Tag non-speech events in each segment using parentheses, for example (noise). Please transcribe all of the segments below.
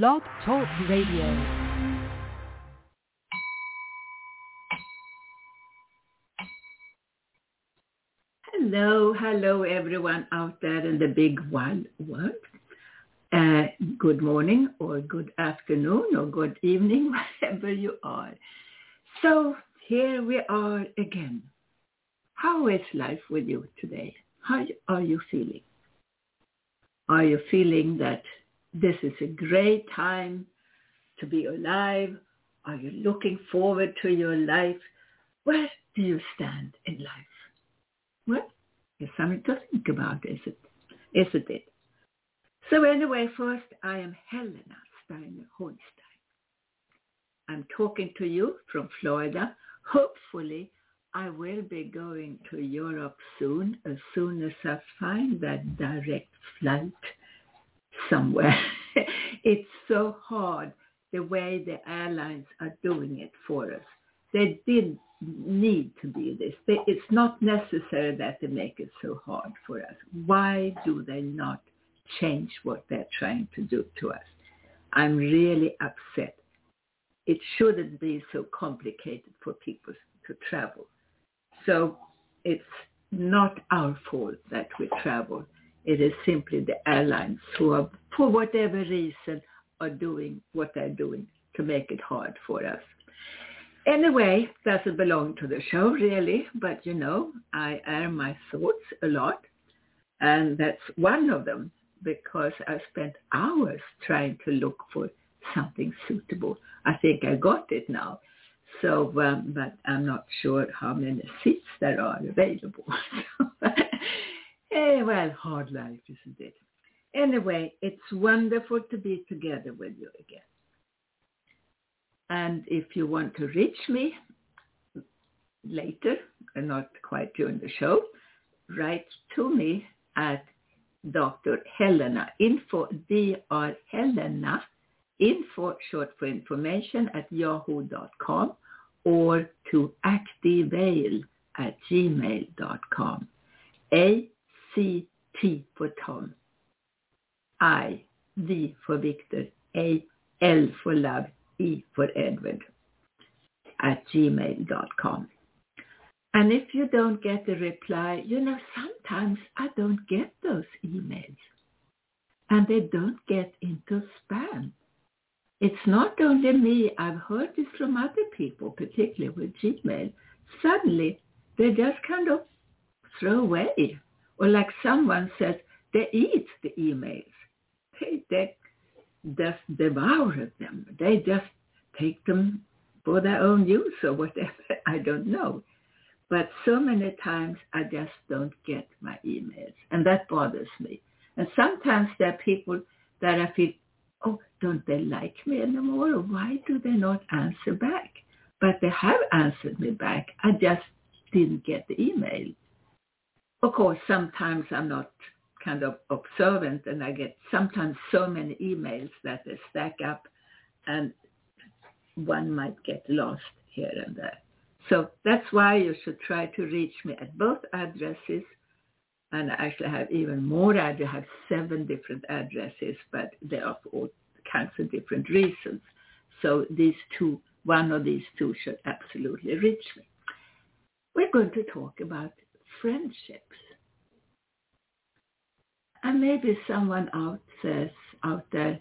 Blog Talk Radio. Hello, hello everyone out there in the big wide world. Uh, good morning or good afternoon or good evening, (laughs) wherever you are. So here we are again. How is life with you today? How are you feeling? Are you feeling that this is a great time to be alive? Are you looking forward to your life? Where do you stand in life? Well, it's something to think about, is it? Isn't it? So anyway, first, I am Helena Steiner Hornstein. I'm talking to you from Florida. Hopefully, I will be going to Europe soon, as soon as I find that direct flight somewhere. (laughs) it's so hard the way the airlines are doing it for us. They did need to be this. They, it's not necessary that they make it so hard for us. Why do they not change what they're trying to do to us? I'm really upset. It shouldn't be so complicated for people to travel. So it's not our fault that we travel. It is simply the airlines who are, for whatever reason, are doing what they're doing to make it hard for us. Anyway, doesn't belong to the show really, but you know, I air my thoughts a lot. And that's one of them because I spent hours trying to look for something suitable. I think I got it now. So, um, but I'm not sure how many seats there are available. (laughs) hey, well, hard life, isn't it? Anyway, it's wonderful to be together with you again. And if you want to reach me later, and not quite during the show, write to me at Dr. Helena, info, Dr. Helena, info, short for information, at yahoo.com or to activale at gmail.com. A-C-T for Tom. I, V for Victor, A, L for love, E for Edward at gmail.com. And if you don't get a reply, you know, sometimes I don't get those emails. And they don't get into spam. It's not only me. I've heard this from other people, particularly with Gmail. Suddenly, they just kind of throw away. Or like someone said, they eat the emails. They, they just devour them. They just take them for their own use or whatever. (laughs) I don't know. But so many times I just don't get my emails. And that bothers me. And sometimes there are people that I feel, oh, don't they like me anymore? Why do they not answer back? But they have answered me back. I just didn't get the email. Of course, sometimes I'm not kind of observant and I get sometimes so many emails that they stack up and one might get lost here and there. So that's why you should try to reach me at both addresses. And I actually have even more. I have seven different addresses, but they are for all kinds of different reasons. So these two, one of these two should absolutely reach me. We're going to talk about friendships. And maybe someone out says, out there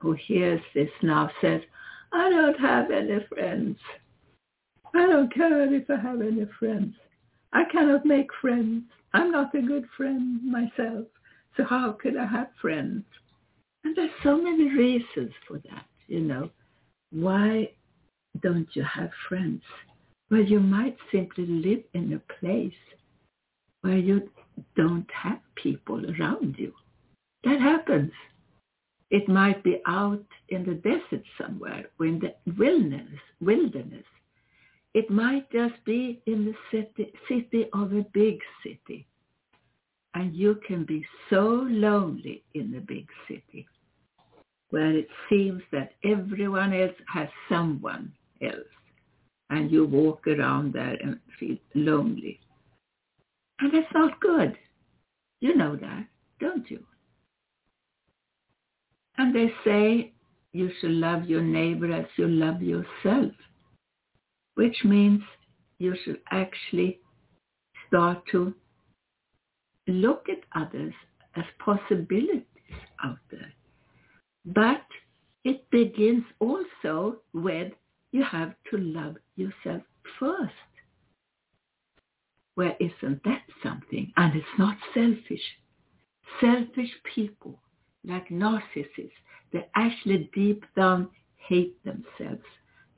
who hears this now says, I don't have any friends. I don't care if I have any friends. I cannot make friends. I'm not a good friend myself. So how could I have friends? And there's so many reasons for that, you know. Why don't you have friends? Well, you might simply live in a place where you don't have people around you. That happens. It might be out in the desert somewhere or in the wilderness. wilderness. It might just be in the city, city of a big city. And you can be so lonely in the big city where it seems that everyone else has someone else. And you walk around there and feel lonely. And that's not good. You know that, don't you? And they say you should love your neighbor as you love yourself, which means you should actually start to look at others as possibilities out there. But it begins also with you have to love yourself first. Well, isn't that something? And it's not selfish. Selfish people, like narcissists, they actually deep down hate themselves.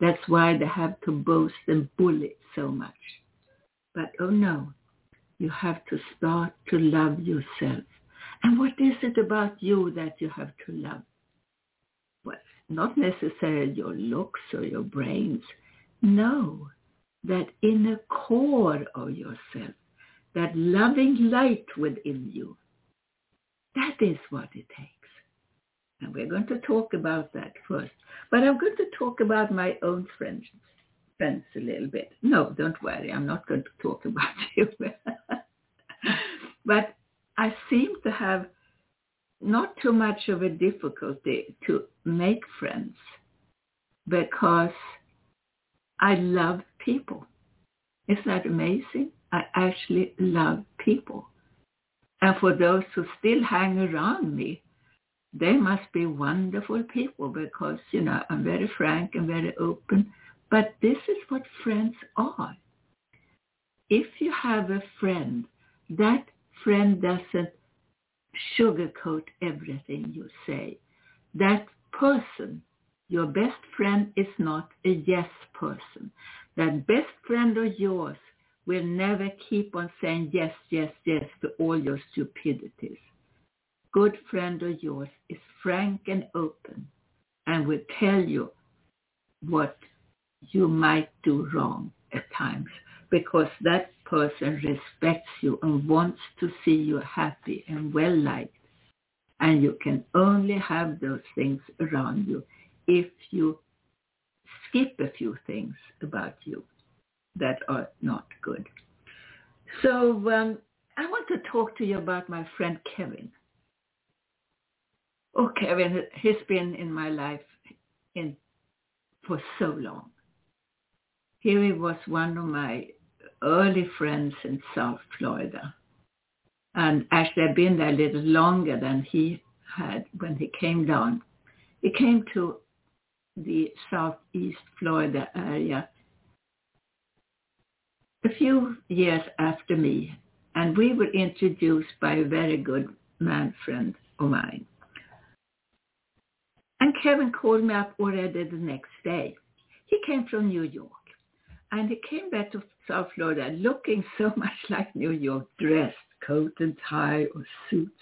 That's why they have to boast and bully so much. But oh no, you have to start to love yourself. And what is it about you that you have to love? Well, not necessarily your looks or your brains. No, that inner core of yourself, that loving light within you. That is what it takes. And we're going to talk about that first. But I'm going to talk about my own friends, friends a little bit. No, don't worry. I'm not going to talk about (laughs) you. but I seem to have not too much of a difficulty to make friends because I love people. Isn't that amazing? I actually love people. And for those who still hang around me, they must be wonderful people because, you know, I'm very frank and very open. But this is what friends are. If you have a friend, that friend doesn't sugarcoat everything you say. That person, your best friend, is not a yes person. That best friend of yours will never keep on saying yes, yes, yes to all your stupidities. Good friend of yours is frank and open and will tell you what you might do wrong at times because that person respects you and wants to see you happy and well liked. And you can only have those things around you if you skip a few things about you that are not good. So um, I want to talk to you about my friend Kevin. Oh, Kevin, he's been in my life in for so long. He was one of my early friends in South Florida. And actually I've been there a little longer than he had when he came down. He came to the southeast Florida area a few years after me, and we were introduced by a very good man friend of mine. And Kevin called me up already the next day. He came from New York, and he came back to South Florida looking so (laughs) much like New York, dressed, coat and tie or suits,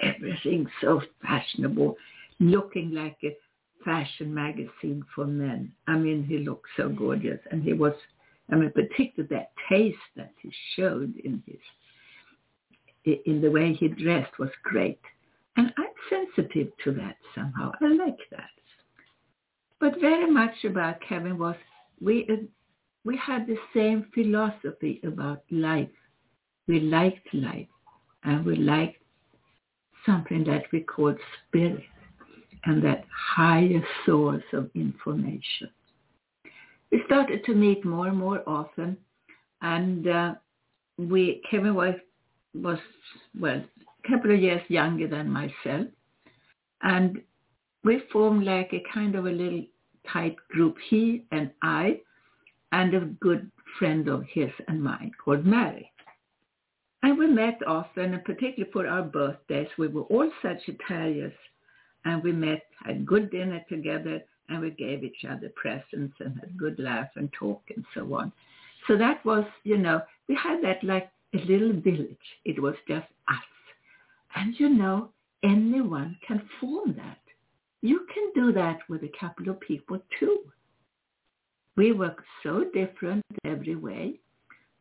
everything so fashionable, looking like a fashion magazine for men. I mean, he looked so gorgeous, and he was, I mean, particularly that taste that he showed in his, in the way he dressed was great. And I'm sensitive to that somehow. I like that. But very much about Kevin was we uh, we had the same philosophy about life. We liked life and we liked something that we called spirit and that higher source of information. We started to meet more and more often and uh, we, Kevin was, was, well, a couple of years younger than myself and we formed like a kind of a little tight group, he and I, and a good friend of his and mine called Mary. And we met often, and particularly for our birthdays, we were all Sagittarius, and we met, had good dinner together, and we gave each other presents and had good laugh and talk and so on. So that was, you know, we had that like a little village. It was just us. And you know, anyone can form that. You can do that with a couple of people too. We were so different every way,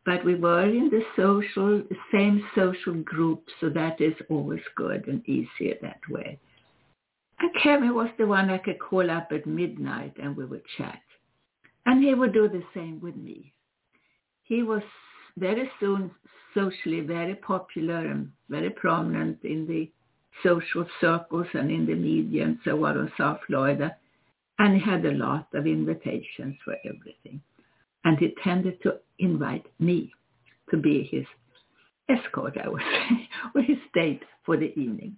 but we were in the social, same social group, so that is always good and easier that way. And Kevin was the one I could call up at midnight and we would chat. And he would do the same with me. He was very soon socially very popular and very prominent in the social circles and in the media and so on in South Florida. And he had a lot of invitations for everything. And he tended to invite me to be his escort, I would (laughs) say, or his date for the evening.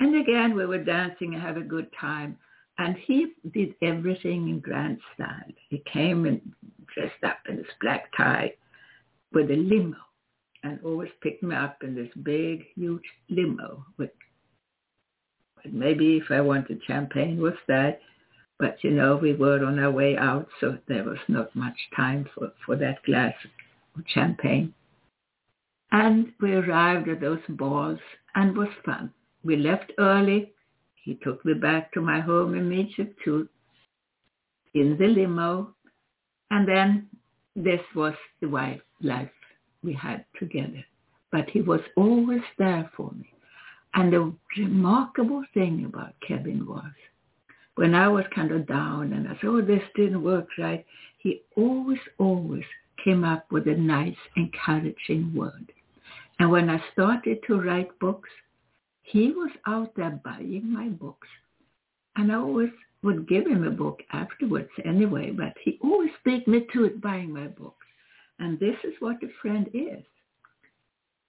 And again, we were dancing and had a good time. And he did everything in grand style. He came and dressed up in his black tie with a limo and always picked me up in this big, huge limo with maybe if I wanted champagne was that. But, you know, we were on our way out, so there was not much time for, for that glass of champagne. And we arrived at those balls and was fun. We left early. He took me back to my home in Midship in the limo. And then this was the wife life we had together. But he was always there for me. And the remarkable thing about Kevin was, when I was kind of down and I said, oh, this didn't work right, he always, always came up with a nice, encouraging word. And when I started to write books, he was out there buying my books. And I always would give him a book afterwards anyway, but he always beat me to it buying my books. And this is what a friend is.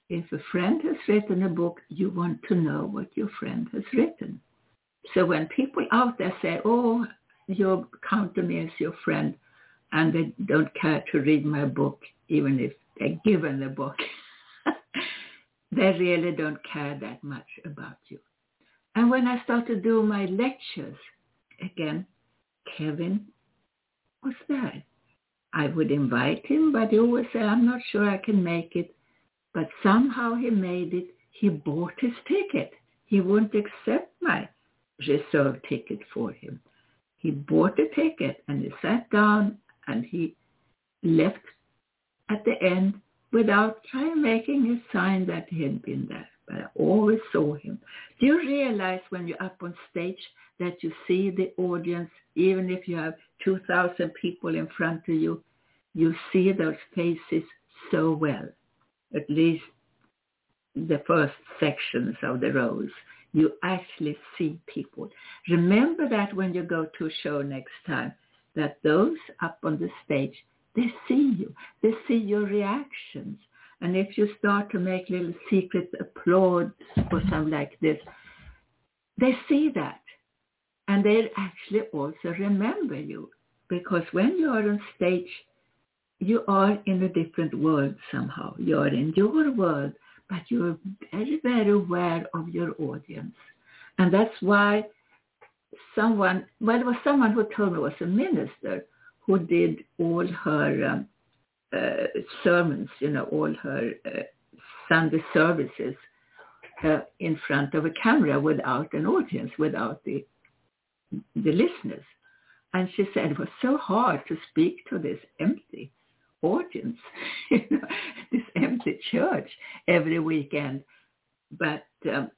If a friend has written a book, you want to know what your friend has written. So when people out there say, oh, you count to me as your friend, and they don't care to read my book, even if they're given the book, (laughs) they really don't care that much about you. And when I started doing my lectures, again, Kevin was there. I would invite him, but he always said, I'm not sure I can make it. But somehow he made it. He bought his ticket. He wouldn't accept my reserved ticket for him. He bought a ticket and he sat down and he left at the end without trying making a sign that he had been there. But I always saw him. Do you realize when you're up on stage that you see the audience, even if you have 2,000 people in front of you, you see those faces so well, at least the first sections of the rows. You actually see people. Remember that when you go to a show next time, that those up on the stage, they see you. They see your reactions. And if you start to make little secret applause or something like this, they see that. And they actually also remember you. Because when you are on stage, you are in a different world somehow. You are in your world, but you're very, very aware of your audience. And that's why someone, well, it was someone who told me was a minister who did all her um, uh, sermons, you know, all her uh, Sunday services uh, in front of a camera without an audience, without the the listeners. And she said it was so hard to speak to this empty audience, (laughs) you know, this empty church every weekend. But um,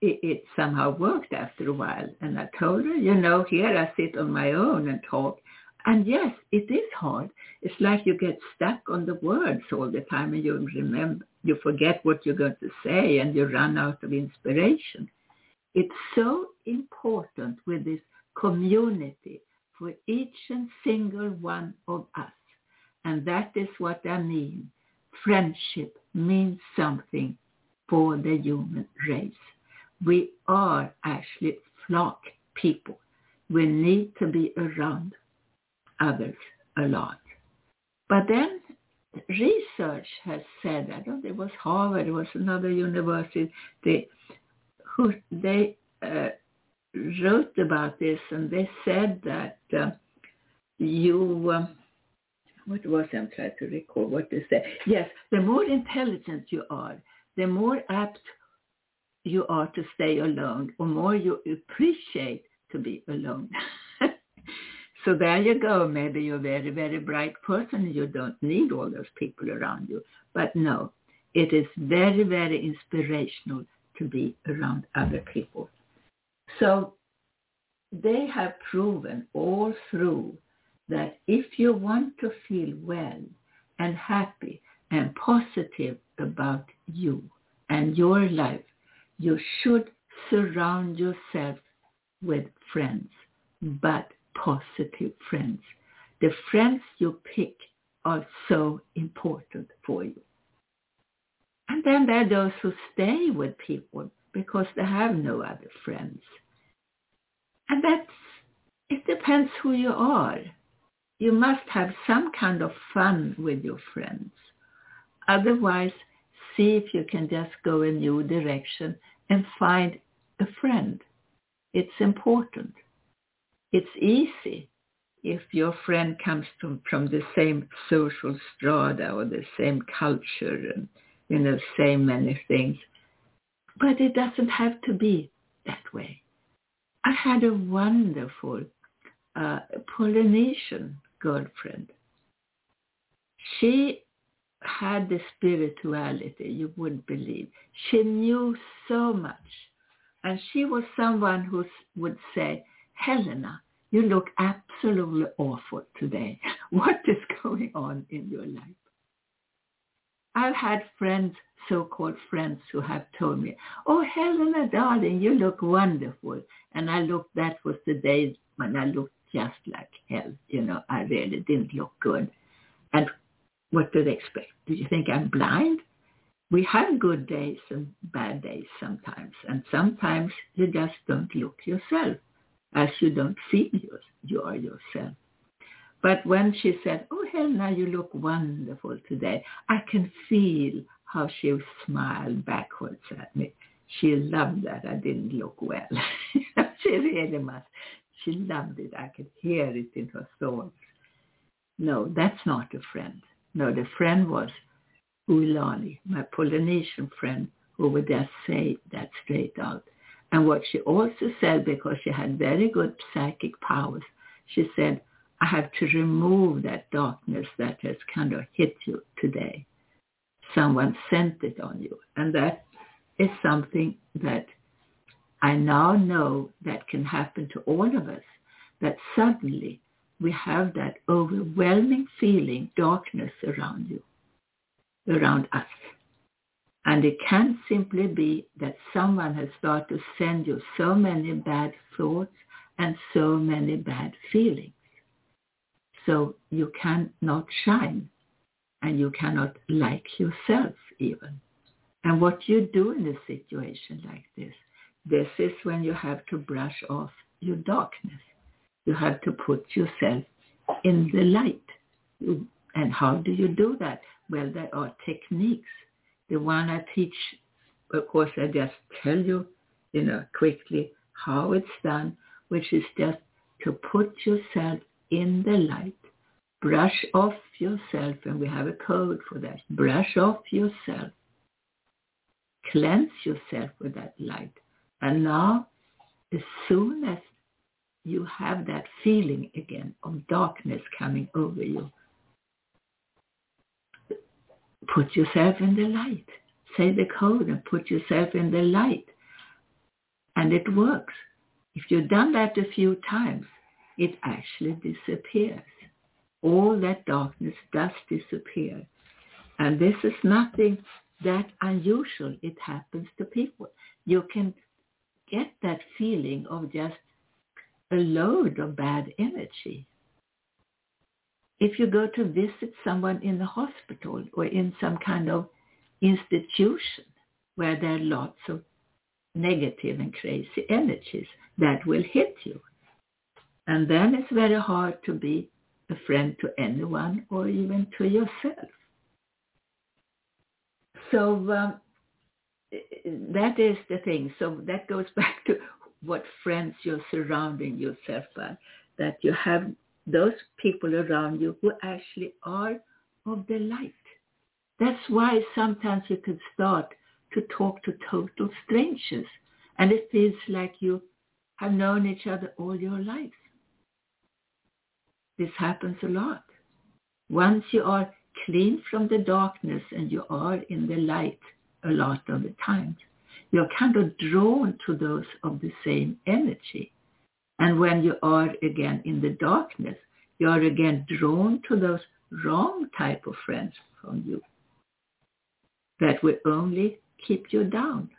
it, it somehow worked after a while. And I told her, you know, here I sit on my own and talk. And yes, it is hard. It's like you get stuck on the words all the time and you remember, you forget what you're going to say and you run out of inspiration. It's so important with this community for each and single one of us. And that is what I mean. Friendship means something for the human race. We are actually flock people. We need to be around others a lot. But then research has said, I don't it was Harvard, it was another university, they, who, they uh, wrote about this and they said that uh, you, um, what was I'm trying to recall what they said. Yes, the more intelligent you are, the more apt you are to stay alone or more you appreciate to be alone. (laughs) so there you go. Maybe you're a very, very bright person. You don't need all those people around you. But no, it is very, very inspirational to be around other people. So they have proven all through that if you want to feel well and happy and positive about you and your life, you should surround yourself with friends, but positive friends. The friends you pick are so important for you. And then there are those who stay with people because they have no other friends. And that's, it depends who you are. You must have some kind of fun with your friends. Otherwise, see if you can just go a new direction and find a friend. It's important. It's easy if your friend comes from, from the same social strata or the same culture and you know, same many things. But it doesn't have to be that way. I had a wonderful uh, Polynesian girlfriend. She had the spirituality you wouldn't believe. She knew so much. And she was someone who would say, Helena, you look absolutely awful today. (laughs) What is going on in your life? I've had friends, so-called friends, who have told me, oh, Helena, darling, you look wonderful. And I looked, that was the days when I looked just like hell. You know, I really didn't look good. And what do they expect? Do you think I'm blind? We have good days and bad days sometimes. And sometimes you just don't look yourself as you don't see you, you are yourself. But when she said, oh, Helena, you look wonderful today, I can feel how she smiled backwards at me. She loved that I didn't look well. (laughs) she really must. She loved it. I could hear it in her thoughts. No, that's not a friend. No, the friend was Ulani, my Polynesian friend, who would just say that straight out. And what she also said, because she had very good psychic powers, she said, I have to remove that darkness that has kind of hit you today. Someone sent it on you. And that is something that I now know that can happen to all of us, that suddenly we have that overwhelming feeling, darkness around you, around us. And it can simply be that someone has started to send you so many bad thoughts and so many bad feelings. So you cannot shine and you cannot like yourself even. And what you do in a situation like this this is when you have to brush off your darkness. You have to put yourself in the light. And how do you do that? Well, there are techniques. The one I teach, of course, I just tell you, you know, quickly how it's done, which is just to put yourself in the light. Brush off yourself, and we have a code for that. Brush off yourself. Cleanse yourself with that light and now, as soon as you have that feeling again of darkness coming over you, put yourself in the light. Say the code and put yourself in the light. And it works. If you've done that a few times, it actually disappears. All that darkness does disappear. And this is nothing that unusual. It happens to people. You can get that feeling of just a load of bad energy. If you go to visit someone in the hospital or in some kind of institution where there are lots of negative and crazy energies, that will hit you. And then it's very hard to be a friend to anyone or even to yourself. So um, that is the thing. So that goes (laughs) back to what friends you're surrounding yourself by, that you have those people around you who actually are of the light. That's why sometimes you can start to talk to total strangers and it feels like you have known each other all your life. This happens a lot. Once you are clean from the darkness and you are in the light, a lot of the times. You're kind of drawn to those of the same energy. And when you are again in the darkness, you are again drawn to those wrong type of friends from you that will only keep you down.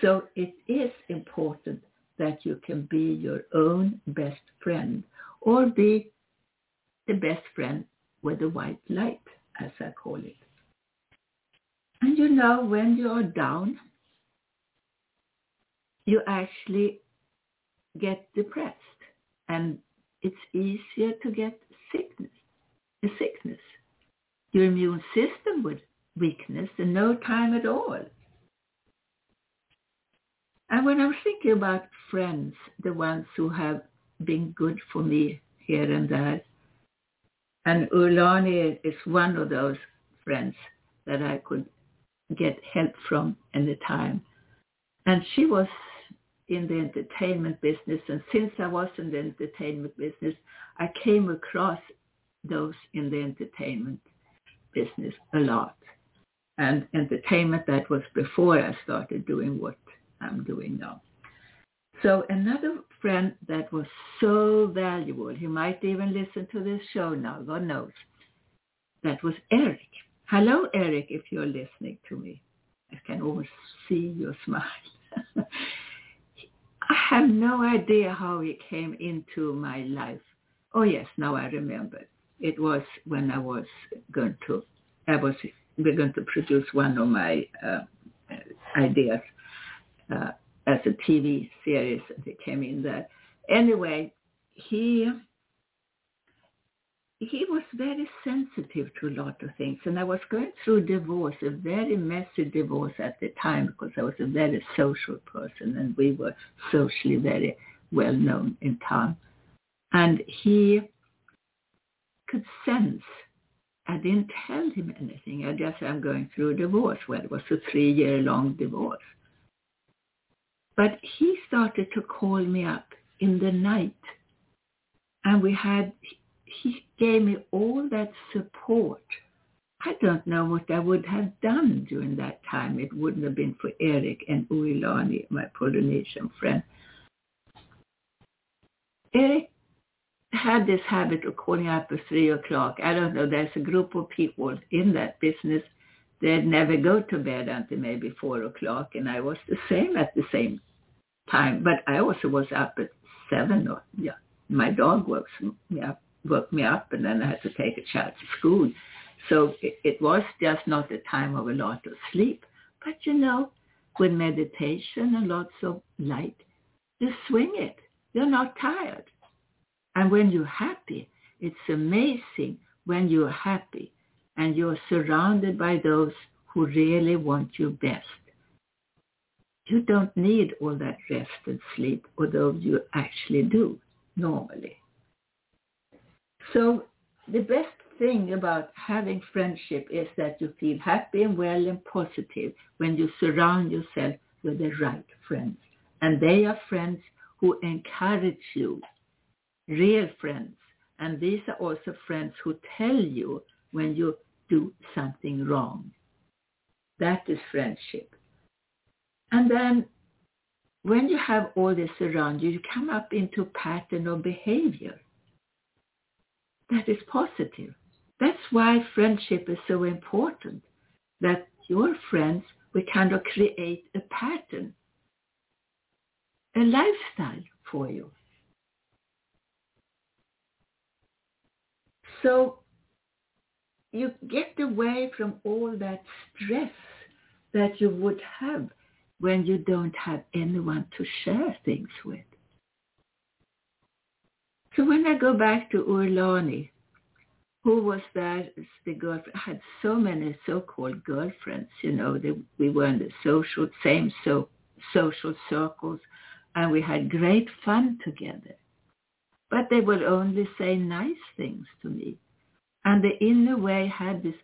So it is important that you can be your own best friend or be the best friend with the white light, as I call it. And you know, when you're down, you actually get depressed and it's easier to get sickness, a sickness. Your immune system would weakness in no time at all. And when I'm thinking about friends, the ones who have been good for me here and there, and Ulani is one of those friends that I could get help from any time. And she was in the entertainment business. And since I was in the entertainment business, I came across those in the entertainment business a lot. And entertainment, that was before I started doing what I'm doing now. So another friend that was so valuable, he might even listen to this show now, God knows, that was Eric. Hello, Eric, if you're listening to me. I can almost see your (laughs) smile. I have no idea how he came into my life. Oh yes, now I remember. It was when I was going to, I was going to produce one of my uh, ideas uh, as a TV series that came in there. Anyway, he he was very sensitive to a lot of things. And I was going through divorce, a very messy divorce at the time because I was a very social person and we were socially very well known in town. And he could sense I didn't tell him anything. I just said I'm going through a divorce. Well, it was a three-year-long divorce. But he started to call me up in the night. And we had he gave me all that support. I don't know what I would have done during that time. It wouldn't have been for Eric and Uilani, my Polynesian friend. Eric had this habit of calling up at three o'clock. I don't know, there's a group of people in that business. They'd never go to bed until maybe four o'clock, and I was the same at the same time. But I also was up at seven or, yeah, my dog me up woke me up and then I had to take a child to school. So it, it was just not a time of a lot of sleep. But you know, with meditation and lots of light, you swing it. You're not tired. And when you're happy, it's amazing when you're happy and you're surrounded by those who really want you best. You don't need all that rest and sleep, although you actually do normally. So the best thing about having friendship is that you feel happy and well and positive when you surround yourself with the right friends. And they are friends who encourage you, real friends. And these are also friends who tell you when you do something wrong. That is friendship. And then when you have all this around you, you come up into a pattern of behavior that is positive. That's why friendship is so important, that your friends will kind of create a pattern, a lifestyle for you. So you get away from all that stress that you would have when you don't have anyone to share things with. So when I go back to Ulani, who was that? The girlfriend had so many so-called girlfriends. You know, they, we were in the social same so social circles, and we had great fun together. But they would only say nice things to me, and in a way had this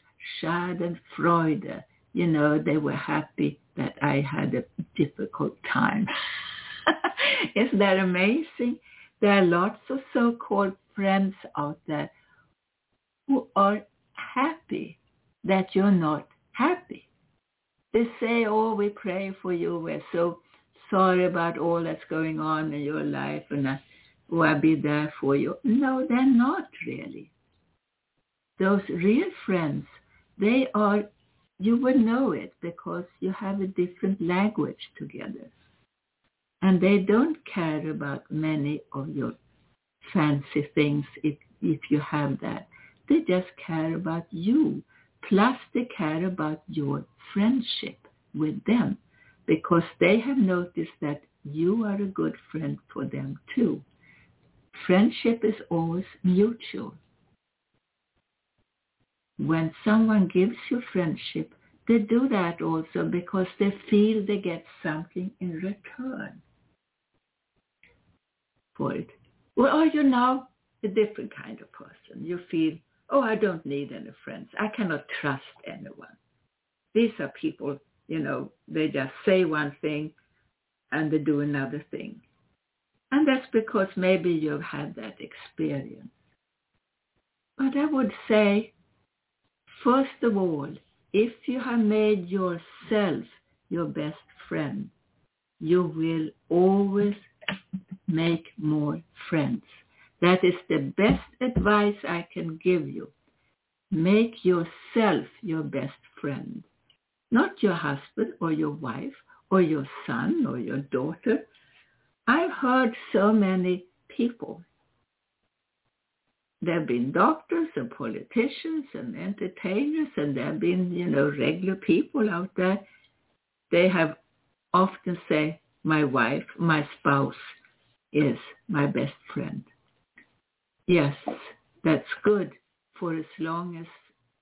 Schadenfreude. You know, they were happy that I had a difficult time. (laughs) Isn't that amazing? There are lots of so-called friends out there who are happy that you're not happy. They say, oh, we pray for you. We're so sorry about all that's going on in your life and I, oh, I'll be there for you. No, they're not really. Those real friends, they are, you would know it because you have a different language together. And they don't care about many of your fancy things if, if you have that. They just care about you. Plus they care about your friendship with them because they have noticed that you are a good friend for them too. Friendship is always mutual. When someone gives you friendship, they do that also because they feel they get something in return it. Or are you now a different kind of person? You feel, oh, I don't need any friends. I cannot trust anyone. These are people, you know, they just say one thing and they do another thing. And that's because maybe you've had that experience. But I would say, first of all, if you have made yourself your best friend, you will always make more friends. That is the best advice I can give you. Make yourself your best friend, not your husband or your wife or your son or your daughter. I've heard so many people. There have been doctors and politicians and entertainers and there have been, you know, regular people out there. They have often say, my wife, my spouse is my best friend. Yes, that's good for as long as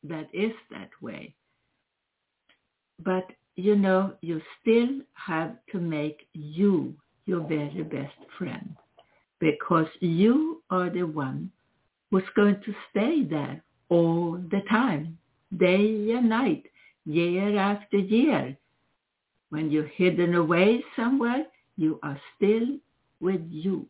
that is that way. But you know, you still have to make you your very best friend because you are the one who's going to stay there all the time, day and night, year after year. When you're hidden away somewhere, you are still with you.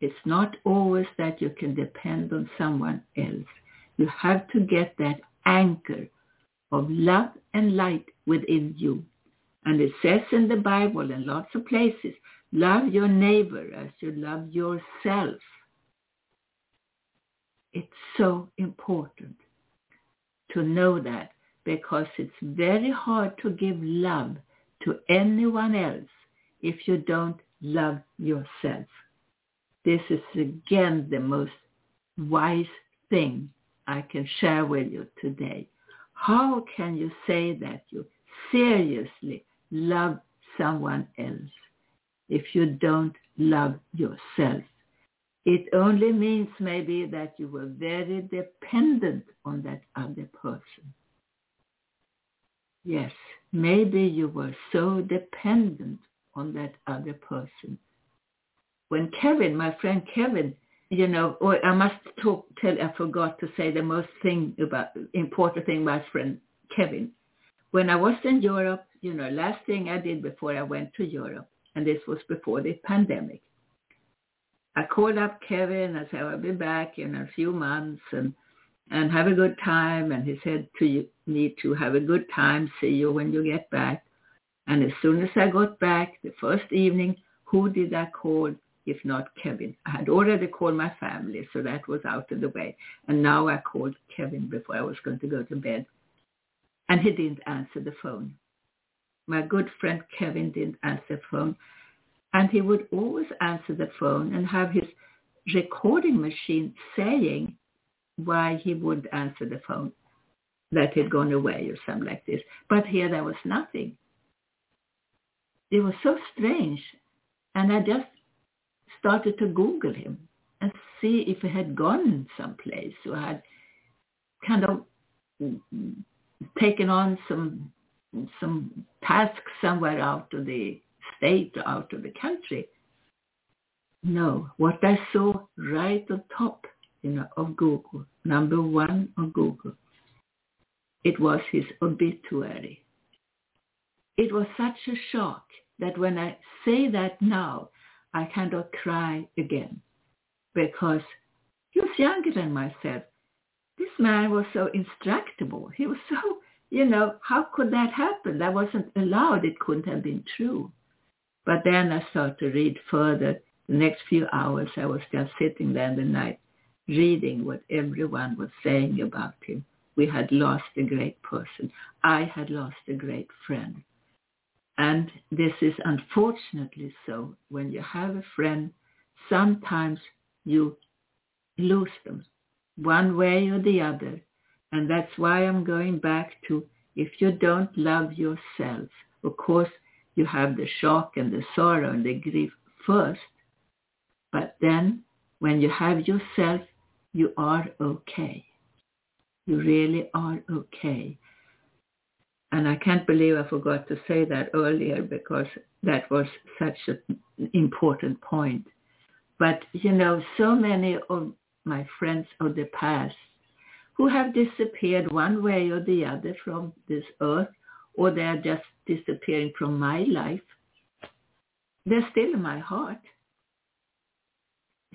It's not always that you can depend on someone else. You have to get that anchor of love and light within you. And it says in the Bible in lots of places, love your neighbor as you love yourself. It's so important to know that because it's very hard to give love to anyone else if you don't love yourself. This is again the most wise thing I can share with you today. How can you say that you seriously love someone else if you don't love yourself? It only means maybe that you were very dependent on that other person. Yes, maybe you were so dependent on that other person. When Kevin, my friend Kevin, you know, or I must talk, tell, I forgot to say the most thing about, important thing about friend Kevin. When I was in Europe, you know, last thing I did before I went to Europe, and this was before the pandemic, I called up Kevin. I said, I'll be back in a few months and, and have a good time. And he said to me to have a good time. See you when you get back. And as soon as I got back, the first evening, who did I call if not Kevin? I had already called my family, so that was out of the way. And now I called Kevin before I was going to go to bed. And he didn't answer the phone. My good friend Kevin didn't answer the phone. And he would always answer the phone and have his recording machine saying why he wouldn't answer the phone, that he'd gone away or something like this. But here there was nothing it was so strange. And I just started to Google him and see if he had gone someplace or had kind of taken on some some task somewhere out of the state, out of the country. No, what I saw right on top, you know, of Google, number one on Google, it was his obituary. It was such a shock that when I say that now, I of cry again because he was younger than myself. This man was so instructable. He was so, you know, how could that happen? That wasn't allowed. It couldn't have been true. But then I started to read further. The next few hours I was just sitting there in the night reading what everyone was saying about him. We had lost a great person. I had lost a great friend. And this is unfortunately so. When you have a friend, sometimes you lose them one way or the other. And that's why I'm going back to if you don't love yourself, of course, you have the shock and the sorrow and the grief first. But then when you have yourself, you are okay. You really are okay. And I can't believe I forgot to say that earlier because that was such an important point. But, you know, so many of my friends of the past who have disappeared one way or the other from this earth, or they're just disappearing from my life, they're still in my heart.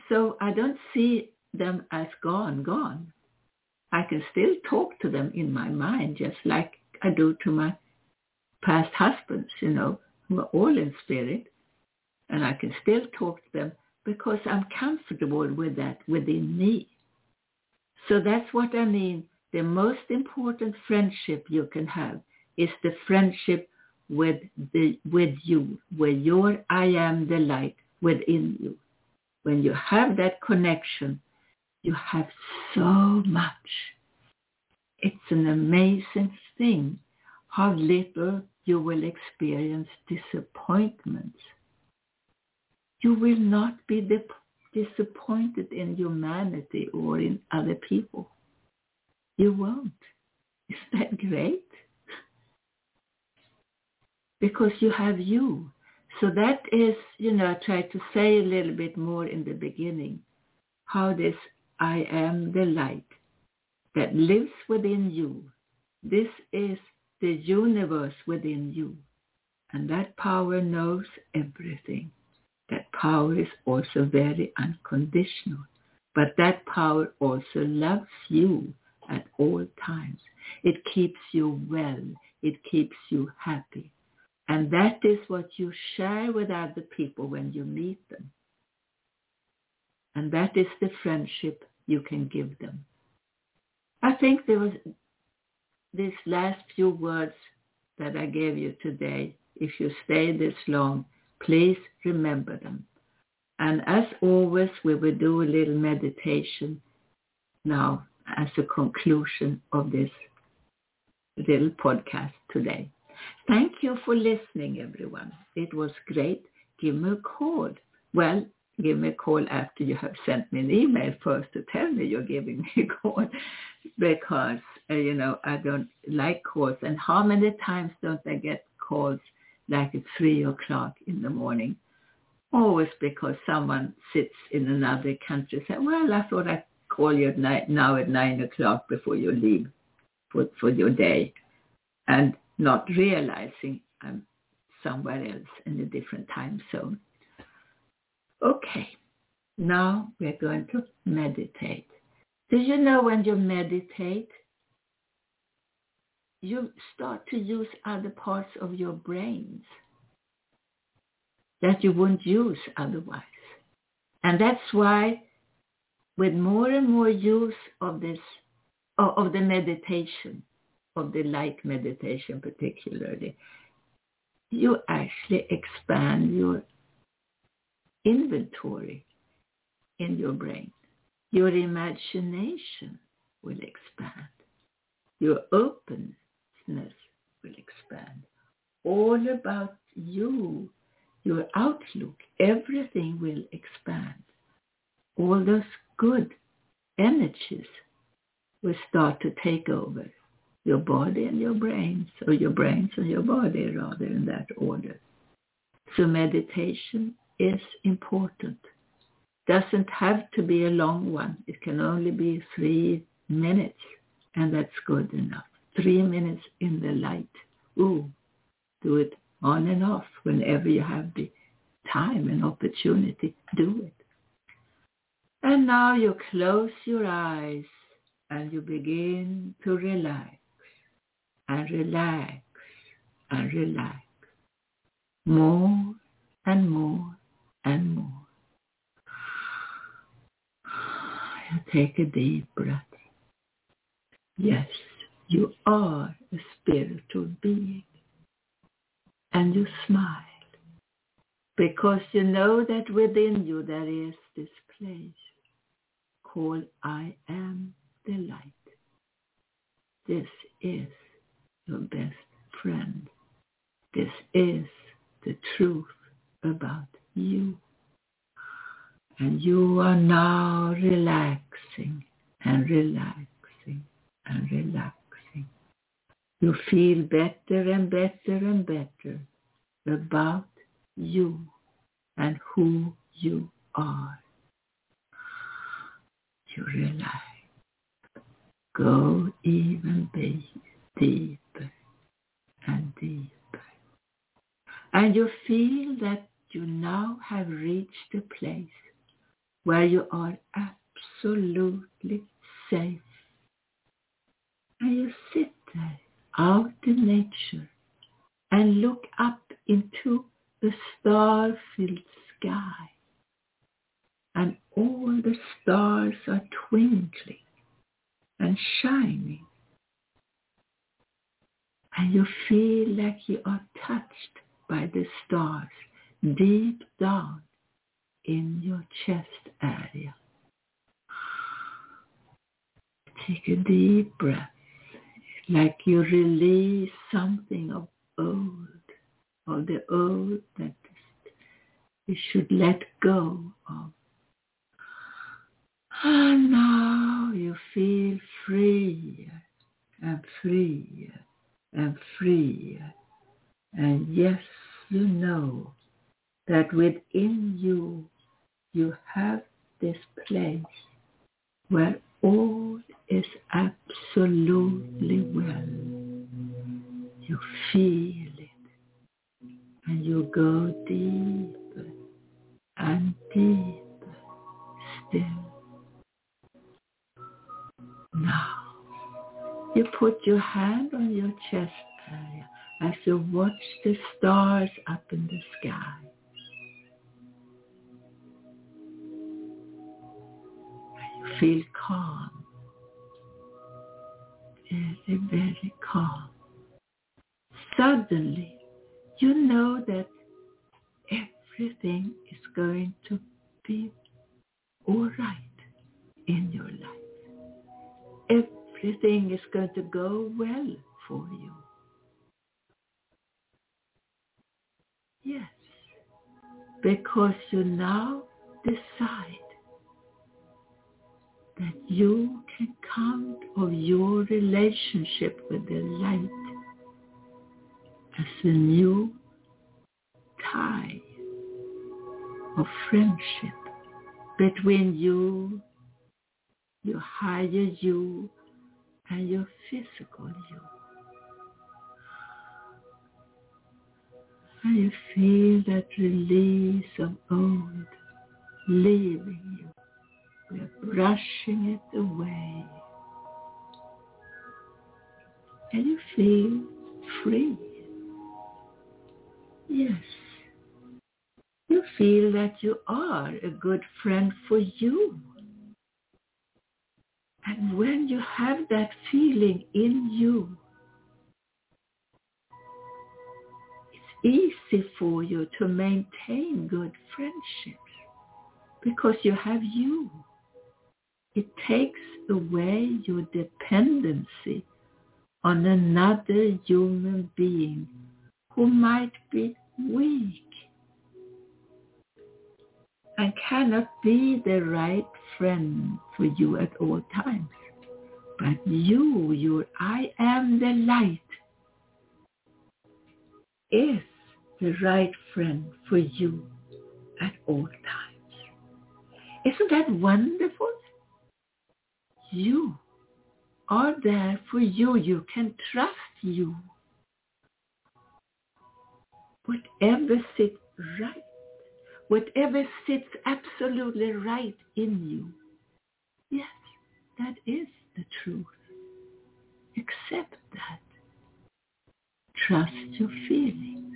So I don't see them as gone, gone. I can still talk to them in my mind, just like I do to my past husbands, you know, who are all in spirit. And I can still talk to them because I'm comfortable with that within me. So that's what I mean. The most important friendship you can have is the friendship with the with you, where your I am the light within you. When you have that connection, you have so much. It's an amazing thing how little you will experience disappointments. You will not be disappointed in humanity or in other people. You won't. Isn't that great? because you have you. So that is, you know, I tried to say a little bit more in the beginning, how this I am the light that lives within you. This is the universe within you. And that power knows everything. That power is also very unconditional. But that power also loves you at all times. It keeps you well. It keeps you happy. And that is what you share with other people when you meet them. And that is the friendship you can give them. I think there was these last few words that I gave you today. If you stay this long, please remember them. And as always, we will do a little meditation now as a conclusion of this little podcast today. Thank you for listening, everyone. It was great. Give me a call. Well, give me a call after you have sent me an email first to tell me you're giving (laughs) me a call because, uh, you know, I don't like calls. And how many times don't I get calls like at 3 o'clock in the morning? Always because someone sits in another country say, well, I thought I'd call you at night, now at 9 o'clock before you leave for, for your day. And not realizing I'm somewhere else in a different time zone. Okay, now we're going to meditate. Did you know when you meditate, you start to use other parts of your brains that you wouldn't use otherwise. And that's why with more and more use of this, of the meditation, of the light meditation particularly, you actually expand your inventory in your brain. Your imagination will expand. Your openness will expand. All about you, your outlook, everything will expand. All those good energies will start to take over your body and your brains, or your brains and your body rather in that order. So meditation is important. Doesn't have to be a long one. It can only be three minutes and that's good enough. Three minutes in the light. Ooh, do it on and off whenever you have the time and opportunity. Do it. And now you close your eyes and you begin to relax and relax and relax more and more and more. Take a deep breath. Yes, you are a spiritual being. and you smile because you know that within you there is this place called I am the light. This is your best friend. This is the truth about you. And you are now relaxing and relaxing and relaxing. You feel better and better and better about you and who you are. You relax. Go even deeper and deeper. And you feel that you now have reached a place where you are absolutely safe. And you sit there out in nature and look up into the star-filled sky. And all the stars are twinkling and shining. And you feel like you are touched by the stars deep down in your chest area. Take a deep breath, like you release something of old, of the old that you should let go of. And now you feel free and free and free. And yes, you know that within you, you have this place where all is absolutely well. You feel it and you go deeper and deeper still. Now, you put your hand on your chest area as you watch the stars up in the sky. Feel calm, very, very calm. Suddenly, you know that everything is going to be all right in your life. Everything is going to go well for you. Yes, because you now decide that you can count on your relationship with the light as a new tie of friendship between you, your higher you, and your physical you. And you feel that release of old leaving you. Brushing it away. And you feel free. Yes. You feel that you are a good friend for you. And when you have that feeling in you, it's easy for you to maintain good friendships because you have you. It takes away your dependency on another human being who might be weak and cannot be the right friend for you at all times. But you, your I am the light, is the right friend for you at all times. Isn't that wonderful? You are there for you. You can trust you. Whatever sits right, whatever sits absolutely right in you, yes, that is the truth. Accept that. Trust your feelings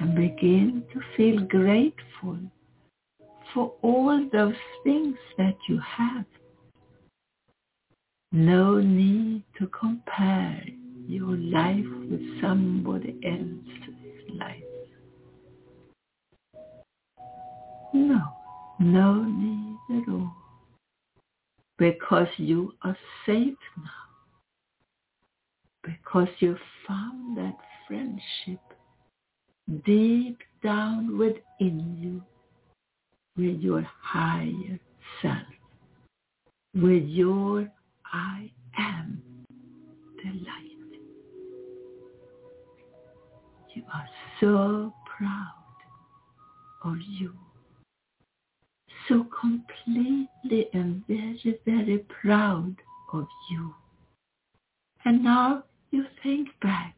and begin to feel grateful for all those things that you have. No need to compare your life with somebody else's life. No, no need at all. Because you are safe now. Because you found that friendship deep down within you with your higher self, with your I am the light. You are so proud of you. So completely and very, very proud of you. And now you think back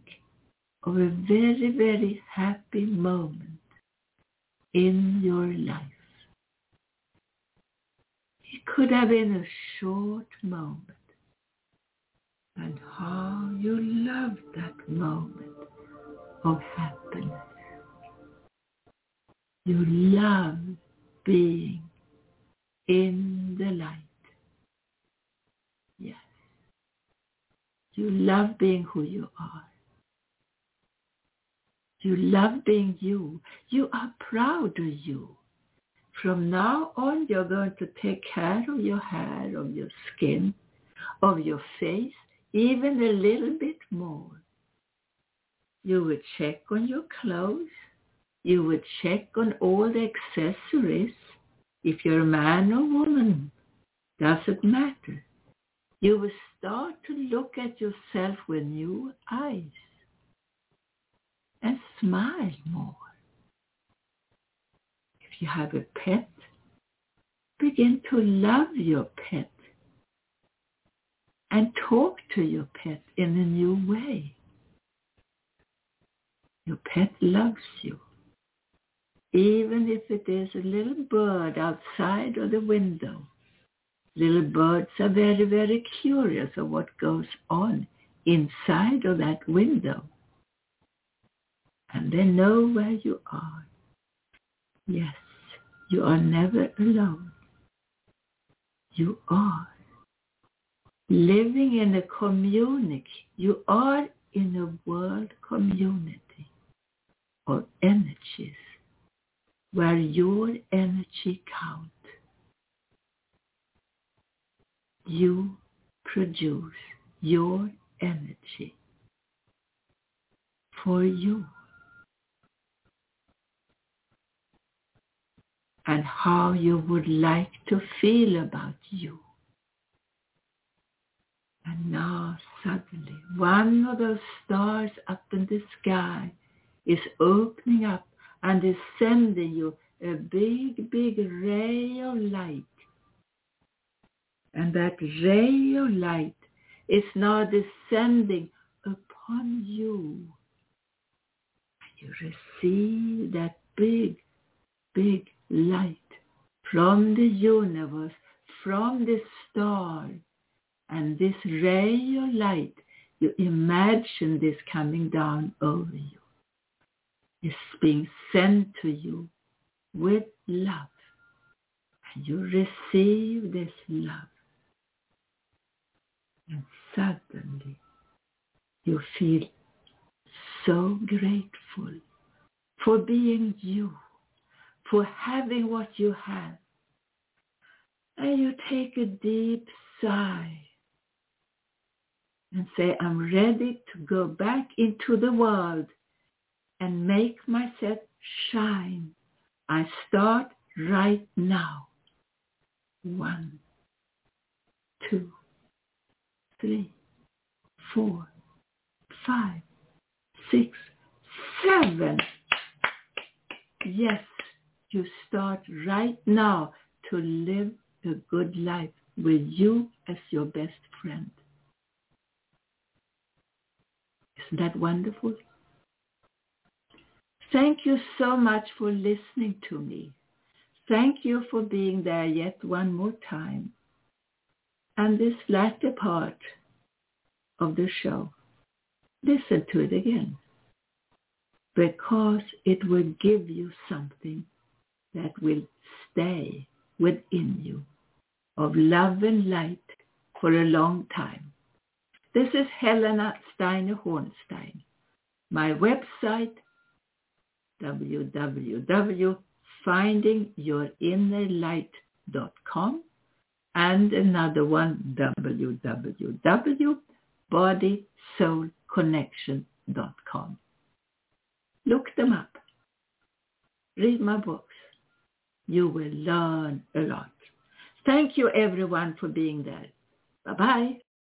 of a very, very happy moment in your life. It could have been a short moment. And how you loved that moment of happiness. You love being in the light. Yes. You love being who you are. You love being you. You are proud of you. From now on, you're going to take care of your hair, of your skin, of your face, even a little bit more. You would check on your clothes. You would check on all the accessories. If you're a man or woman, doesn't matter. You will start to look at yourself with new eyes and smile more. If you have a pet, begin to love your pet and talk to your pet in a new way. Your pet loves you. Even if it is a little bird outside of the window. Little birds are very, very curious of what goes on inside of that window. And they know where you are. Yes, you are never alone. You are living in a community. You are in a world community of energies where your energy counts. You produce your energy for you. And how you would like to feel about you. And now suddenly one of those stars up in the sky is opening up and is sending you a big, big ray of light. And that ray of light is now descending upon you. And you receive that big, big light from the universe, from the star. And this ray of light, you imagine this coming down over you It's being sent to you with love. And you receive this love. And suddenly you feel so grateful for being you, for having what you have. And you take a deep sigh and say, I'm ready to go back into the world and make myself shine. I start right now. One, two, three, four, five, six, seven. Yes, you start right now to live a good life with you as your best friend. Isn't that wonderful? Thank you so much for listening to me. Thank you for being there yet one more time. And this latter part of the show, listen to it again because it will give you something that will stay within you of love and light for a long time. This is Helena Steiner Hornstein. My website, www.findingyourinnerlight.com and another one, www.bodysoulconnection.com. Look them up. Read my books. You will learn a lot. Thank you everyone for being there. Bye-bye.